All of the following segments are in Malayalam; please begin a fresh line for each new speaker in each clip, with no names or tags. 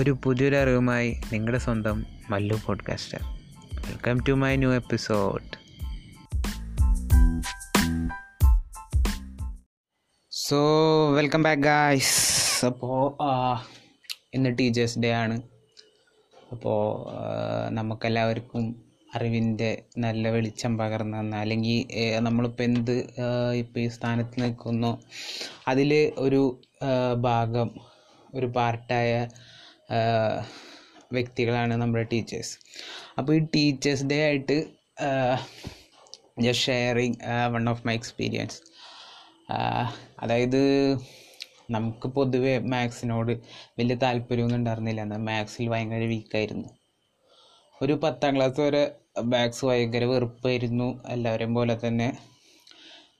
ഒരു പുതിയൊരു അറിവുമായി നിങ്ങളുടെ സ്വന്തം Mallu podcaster welcome to my new episode so welcome back guys അപ്പോൾ ഇന്ന് ടീച്ചേഴ്സ് ഡേ ആണ്. അപ്പോൾ നമുക്കെല്ലാവർക്കും അറിവിന്റെ നല്ല വെളിച്ചം പകർന്നു അല്ലെങ്കിൽ നമ്മളിപ്പോൾ എന്ത് ഇപ്പോൾ ഈ സ്ഥാനത്ത് നിൽക്കുന്നു അതിൽ ഒരു ഭാഗം ഒരു പാർട്ടായ വ്യക്തികളാണ് നമ്മുടെ ടീച്ചേഴ്സ്. അപ്പോൾ ഈ ടീച്ചേഴ്സ് ഡേ ആയിട്ട് just sharing one of my experience അതായത് നമുക്ക് പൊതുവേ മാത്സിനോട് വലിയ താല്പര്യമൊന്നും ഉണ്ടായിരുന്നില്ല. എന്നാൽ മാത്സിൽ ഭയങ്കര വീക്കായിരുന്നു ഒരു പത്താം ക്ലാസ് വരെ മാത്സ് ഭയങ്കര വെറുപ്പായിരുന്നു. എല്ലാവരെയും പോലെ തന്നെ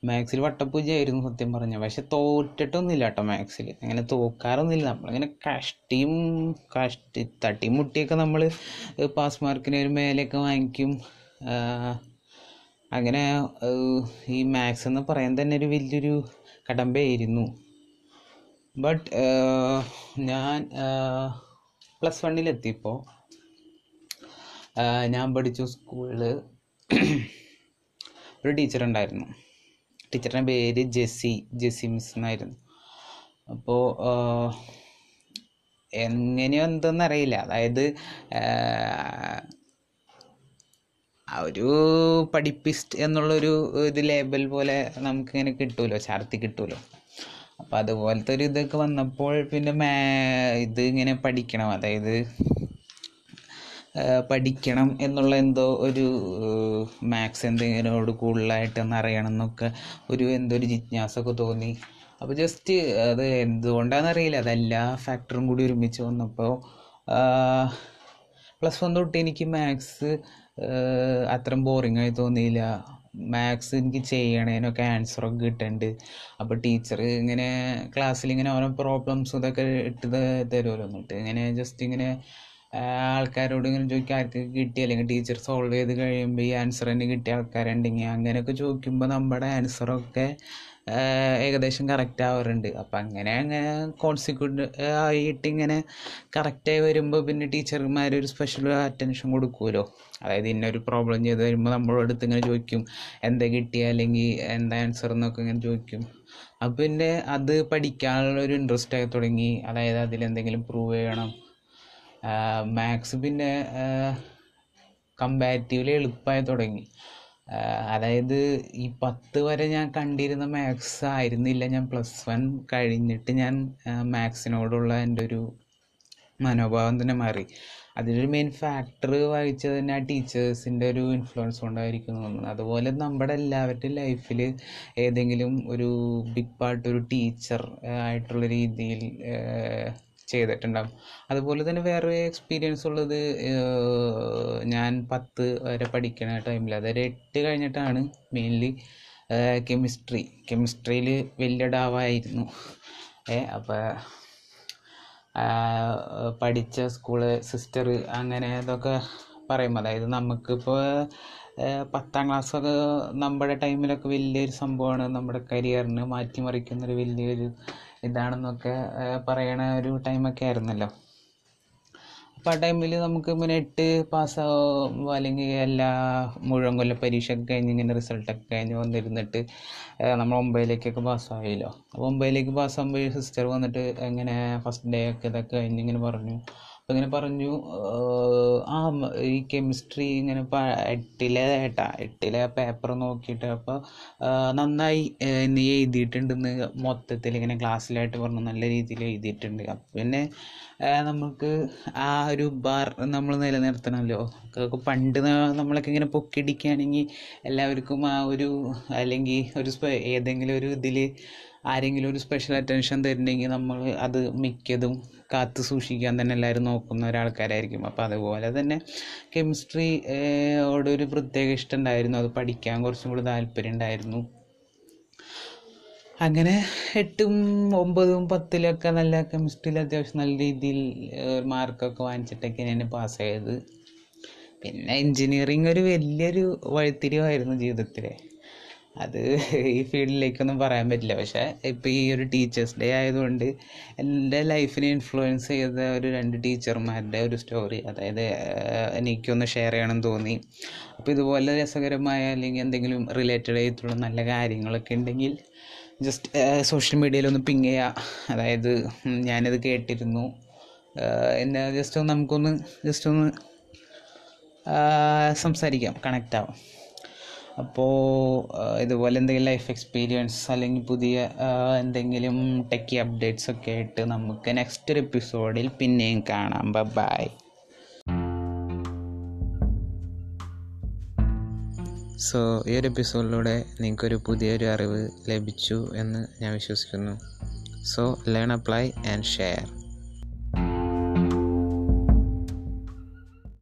മാത്സിൽ വട്ടപ്പൂജയായിരുന്നു സത്യം പറഞ്ഞ. പക്ഷെ തോറ്റിട്ടൊന്നുമില്ല കേട്ടോ മാത്സിൽ അങ്ങനെ തോക്കാറൊന്നുമില്ല. നമ്മളിങ്ങനെ കഷ്ടിയും കഷ്ടി തട്ടിയും മുട്ടിയൊക്കെ നമ്മൾ പാസ് മാർക്കിന് ഒരു മേലെയൊക്കെ വാങ്ങിക്കും. അങ്ങനെ ഈ മാത്സ് എന്ന് പറയാൻ തന്നെ ഒരു വലിയൊരു കടമ്പയായിരുന്നു. ബട്ട് ഞാൻ പ്ലസ് വണ്ണിലെത്തിയപ്പോൾ ഞാൻ പഠിച്ചു സ്കൂളിൽ ഒരു ടീച്ചർ ഉണ്ടായിരുന്നു ടീച്ചറിന്റെ പേര് ജെസ്സി ജെസ്സി മിസ് എന്നായിരുന്നു. അപ്പോൾ എങ്ങനെയോ എന്തെന്നറിയില്ല അതായത് ഒരു പഠിപ്പിസ്റ്റ് എന്നുള്ളൊരു ഇത് ലേബൽ പോലെ നമുക്കിങ്ങനെ കിട്ടുമല്ലോ ചാർത്തി കിട്ടുമല്ലോ അപ്പോൾ അതുപോലത്തെ ഒരു ഇതൊക്കെ വന്നപ്പോൾ പിന്നെ മേ ഇത് ഇങ്ങനെ പഠിക്കണം. അതായത് പഠിക്കണം എന്നുള്ള എന്തോ ഒരു മാത്സ് എന്തെങ്കിലോട് കൂടുതലായിട്ടൊന്ന് അറിയണം എന്നൊക്കെ ഒരു എന്തോ ഒരു ജിജ്ഞാസൊക്കെ തോന്നി. അപ്പോൾ ജസ്റ്റ് അത് എന്തുകൊണ്ടാണെന്നറിയില്ല അതെല്ലാ ഫാക്ടറും കൂടി ഒരുമിച്ച് വന്നപ്പോൾ പ്ലസ് വൺ തൊട്ട് എനിക്ക് മാത്സ് അത്രയും ബോറിംഗ് ആയി തോന്നിയില്ല. മാത്സ് എനിക്ക് ചെയ്യണേനൊക്കെ ആൻസറൊക്കെ കിട്ടുന്നുണ്ട് അപ്പോൾ ടീച്ചർ ഇങ്ങനെ ക്ലാസ്സിൽ ഇങ്ങനെ ഓരോ പ്രോബ്ലംസ് ഇതൊക്കെ ഇട്ട് തരുമല്ലോ എന്നിട്ട്. ഇങ്ങനെ ജസ്റ്റ് ഇങ്ങനെ ആൾക്കാരോട് ഇങ്ങനെ ചോദിക്കുക ആർക്ക് കിട്ടി? അല്ലെങ്കിൽ ടീച്ചർ സോൾവ് ചെയ്ത് കഴിയുമ്പോൾ ഈ ആൻസർ തന്നെ കിട്ടിയ ആൾക്കാരുണ്ടെങ്കിൽ അങ്ങനെയൊക്കെ ചോദിക്കുമ്പോൾ നമ്മുടെ ആൻസറൊക്കെ ഏകദേശം കറക്റ്റ് ആവാറുണ്ട്. അപ്പം അങ്ങനെ അങ്ങനെ കോൺസിക്യൂട്ട് ആയിട്ട് ഇങ്ങനെ കറക്റ്റായി വരുമ്പോൾ പിന്നെ ടീച്ചർമാർ ഒരു സ്പെഷ്യൽ അറ്റൻഷൻ കൊടുക്കുമല്ലോ അതായത് ഇന്നൊരു പ്രോബ്ലം ചെയ്ത് വരുമ്പോൾ നമ്മളടുത്ത് ഇങ്ങനെ ചോദിക്കും എന്താ കിട്ടിയ? അല്ലെങ്കിൽ എന്താ ആൻസർ എന്നൊക്കെ ഇങ്ങനെ ചോദിക്കും. അപ്പം പിന്നെ അത് പഠിക്കാനുള്ള ഒരു ഇൻട്രസ്റ്റ് ആയി തുടങ്ങി. അതായത് അതിലെന്തെങ്കിലും പ്രൂവ് ചെയ്യണം. മാത്സ് പിന്നെ കമ്പാരിറ്റീവ്ലി എളുപ്പമായി തുടങ്ങി. അതായത് ഈ പത്ത് വരെ ഞാൻ കണ്ടിരുന്ന മാത്സ് ആയിരുന്നില്ല. ഞാൻ പ്ലസ് വൺ കഴിഞ്ഞിട്ട് ഞാൻ മാത്സിനോടുള്ള എന്റെ ഒരു മനോഭാവം തന്നെ മാറി. അതിലൊരു മെയിൻ ഫാക്ടർ വഹിച്ചത് തന്നെ ആ ടീച്ചേഴ്സിന്റെ ഒരു ഇൻഫ്ലുവൻസ് കൊണ്ടായിരിക്കും തോന്നുന്നത്. അതുപോലെ നമ്മുടെ എല്ലാവരുടെയും ലൈഫിൽ ഏതെങ്കിലും ഒരു ബിഗ് പാർട്ട് ഒരു ടീച്ചർ ആയിട്ടുള്ള രീതിയിൽ ചെയ്തിട്ടുണ്ടാകും അതുപോലെ തന്നെ വേറെ എക്സ്പീരിയൻസ് ഉള്ളത് ഞാൻ പത്ത് വരെ പഠിക്കുന്ന ടൈമിൽ അതായത് എട്ട് കഴിഞ്ഞിട്ടാണ് മെയിൻലി കെമിസ്ട്രി കെമിസ്ട്രിയിൽ വലിയ ഡാവായിരുന്നു ഏ അപ്പോൾ പഠിച്ച സ്കൂൾ സിസ്റ്റർ അങ്ങനെ ഇതൊക്കെ പറയും അതായത് നമുക്കിപ്പോൾ പത്താം ക്ലാസ്സൊക്കെ നമ്മുടെ ടൈമിലൊക്കെ വലിയൊരു സംഭവമാണ് നമ്മുടെ കരിയറിന് മാറ്റിമറിക്കുന്നൊരു വലിയൊരു ഇതാണെന്നൊക്കെ പറയണ ഒരു ടൈമൊക്കെ ആയിരുന്നല്ലോ. അപ്പോൾ ആ ടൈമിൽ നമുക്ക് ഇങ്ങനെ എട്ട് പാസ്സാവും അല്ലെങ്കിൽ എല്ലാ മുഴുവൻ കൊല്ല പരീക്ഷയൊക്കെ കഴിഞ്ഞ് ഇങ്ങനെ റിസൾട്ടൊക്കെ കഴിഞ്ഞ് വന്നിരുന്നിട്ട് നമ്മൾ ഒമ്പതിലേക്കൊക്കെ പാസ്സായല്ലോ അപ്പോൾ ഒമ്പതിലേക്ക് പാസ്സാകുമ്പോൾ സിസ്റ്റർ വന്നിട്ട് എങ്ങനെ ഫസ്റ്റ് ഡേ ഒക്കെ ഇതൊക്കെ കഴിഞ്ഞ് ഇങ്ങനെ പറഞ്ഞു. അപ്പോൾ ഇങ്ങനെ പറഞ്ഞു ആ ഈ കെമിസ്ട്രി ഇങ്ങനെ എട്ടിലെ ഏട്ടാ എട്ടിലെ പേപ്പർ നോക്കിയിട്ട് അപ്പോൾ നന്നായി നീ എഴുതിയിട്ടുണ്ടെന്ന് മൊത്തത്തിൽ ഇങ്ങനെ ക്ലാസ്സിലായിട്ട് പറഞ്ഞു നല്ല രീതിയിൽ എഴുതിയിട്ടുണ്ട്. അപ്പം പിന്നെ നമുക്ക് ആ ഒരു ബാർ നമ്മൾ നിലനിർത്തണമല്ലോ. പണ്ട് നമ്മളൊക്കെ ഇങ്ങനെ പൊക്കിടിക്കുകയാണെങ്കിൽ എല്ലാവർക്കും ആ ഒരു അല്ലെങ്കിൽ ഒരു ഏതെങ്കിലും ഒരു ഇതിൽ ആരെങ്കിലും ഒരു സ്പെഷ്യൽ അറ്റൻഷൻ തരുന്നുണ്ടെങ്കിൽ നമ്മൾ അത് മിക്കതും കാത്തു സൂക്ഷിക്കാൻ തന്നെ എല്ലാവരും നോക്കുന്ന ഒരാൾക്കാരായിരിക്കും. അപ്പോൾ അതുപോലെ തന്നെ കെമിസ്ട്രി ഒരു പ്രത്യേക ഇഷ്ടം ഉണ്ടായിരുന്നു. അത് പഠിക്കാൻ കുറച്ചും കൂടി താല്പര്യം ഉണ്ടായിരുന്നു. അങ്ങനെ എട്ടും ഒമ്പതും പത്തിലൊക്കെ നല്ല കെമിസ്ട്രിയിൽ അത്യാവശ്യം നല്ല രീതിയിൽ മാർക്കൊക്കെ വാങ്ങിച്ചിട്ടൊക്കെ ഞാൻ പാസ്സായത് പിന്നെ എൻജിനീയറിങ് ഒരു വലിയൊരു വഴിത്തിരിവായിരുന്നു ജീവിതത്തിൽ അത് ഈ ഫീൽഡിലേക്കൊന്നും പറയാൻ പറ്റില്ല. പക്ഷേ ഇപ്പോൾ ഈ ഒരു ടീച്ചേഴ്സ് ഡേ ആയതുകൊണ്ട് എന്റെ ലൈഫിനെ ഇൻഫ്ലുവൻസ് ചെയ്ത ഒരു രണ്ട് ടീച്ചർമാരുടെ ഒരു സ്റ്റോറി അതായത് എനിക്കൊന്ന് ഷെയർ ചെയ്യണമെന്ന് തോന്നി. അപ്പോൾ ഇതുപോലെ രസകരമായ അല്ലെങ്കിൽ എന്തെങ്കിലും റിലേറ്റഡ് ആയിട്ടുള്ള നല്ല കാര്യങ്ങളൊക്കെ ഉണ്ടെങ്കിൽ ജസ്റ്റ് സോഷ്യൽ മീഡിയയിലൊന്ന് പിങ് ചെയ്യുക അതായത് ഞാനിത് കേട്ടിരുന്നു. എന്നെ ജസ്റ്റ് ഒന്ന് നമുക്കൊന്ന് ജസ്റ്റ് ഒന്ന് സംസാരിക്കാം. കണക്റ്റ് ആവാം. അപ്പോൾ ഇതുപോലെ എന്തെങ്കിലും ലൈഫ് എക്സ്പീരിയൻസ് അല്ലെങ്കിൽ പുതിയ എന്തെങ്കിലും ടെക്കി അപ്ഡേറ്റ്സ് ഒക്കെ ആയിട്ട് നമുക്ക് നെക്സ്റ്റ് ഒരു എപ്പിസോഡിൽ പിന്നെയും കാണാം. ബൈ സോ ഈ ഒരു എപ്പിസോഡിലൂടെ നിങ്ങൾക്കൊരു പുതിയൊരു അറിവ് ലഭിച്ചു എന്ന് ഞാൻ വിശ്വസിക്കുന്നു. So learn apply and share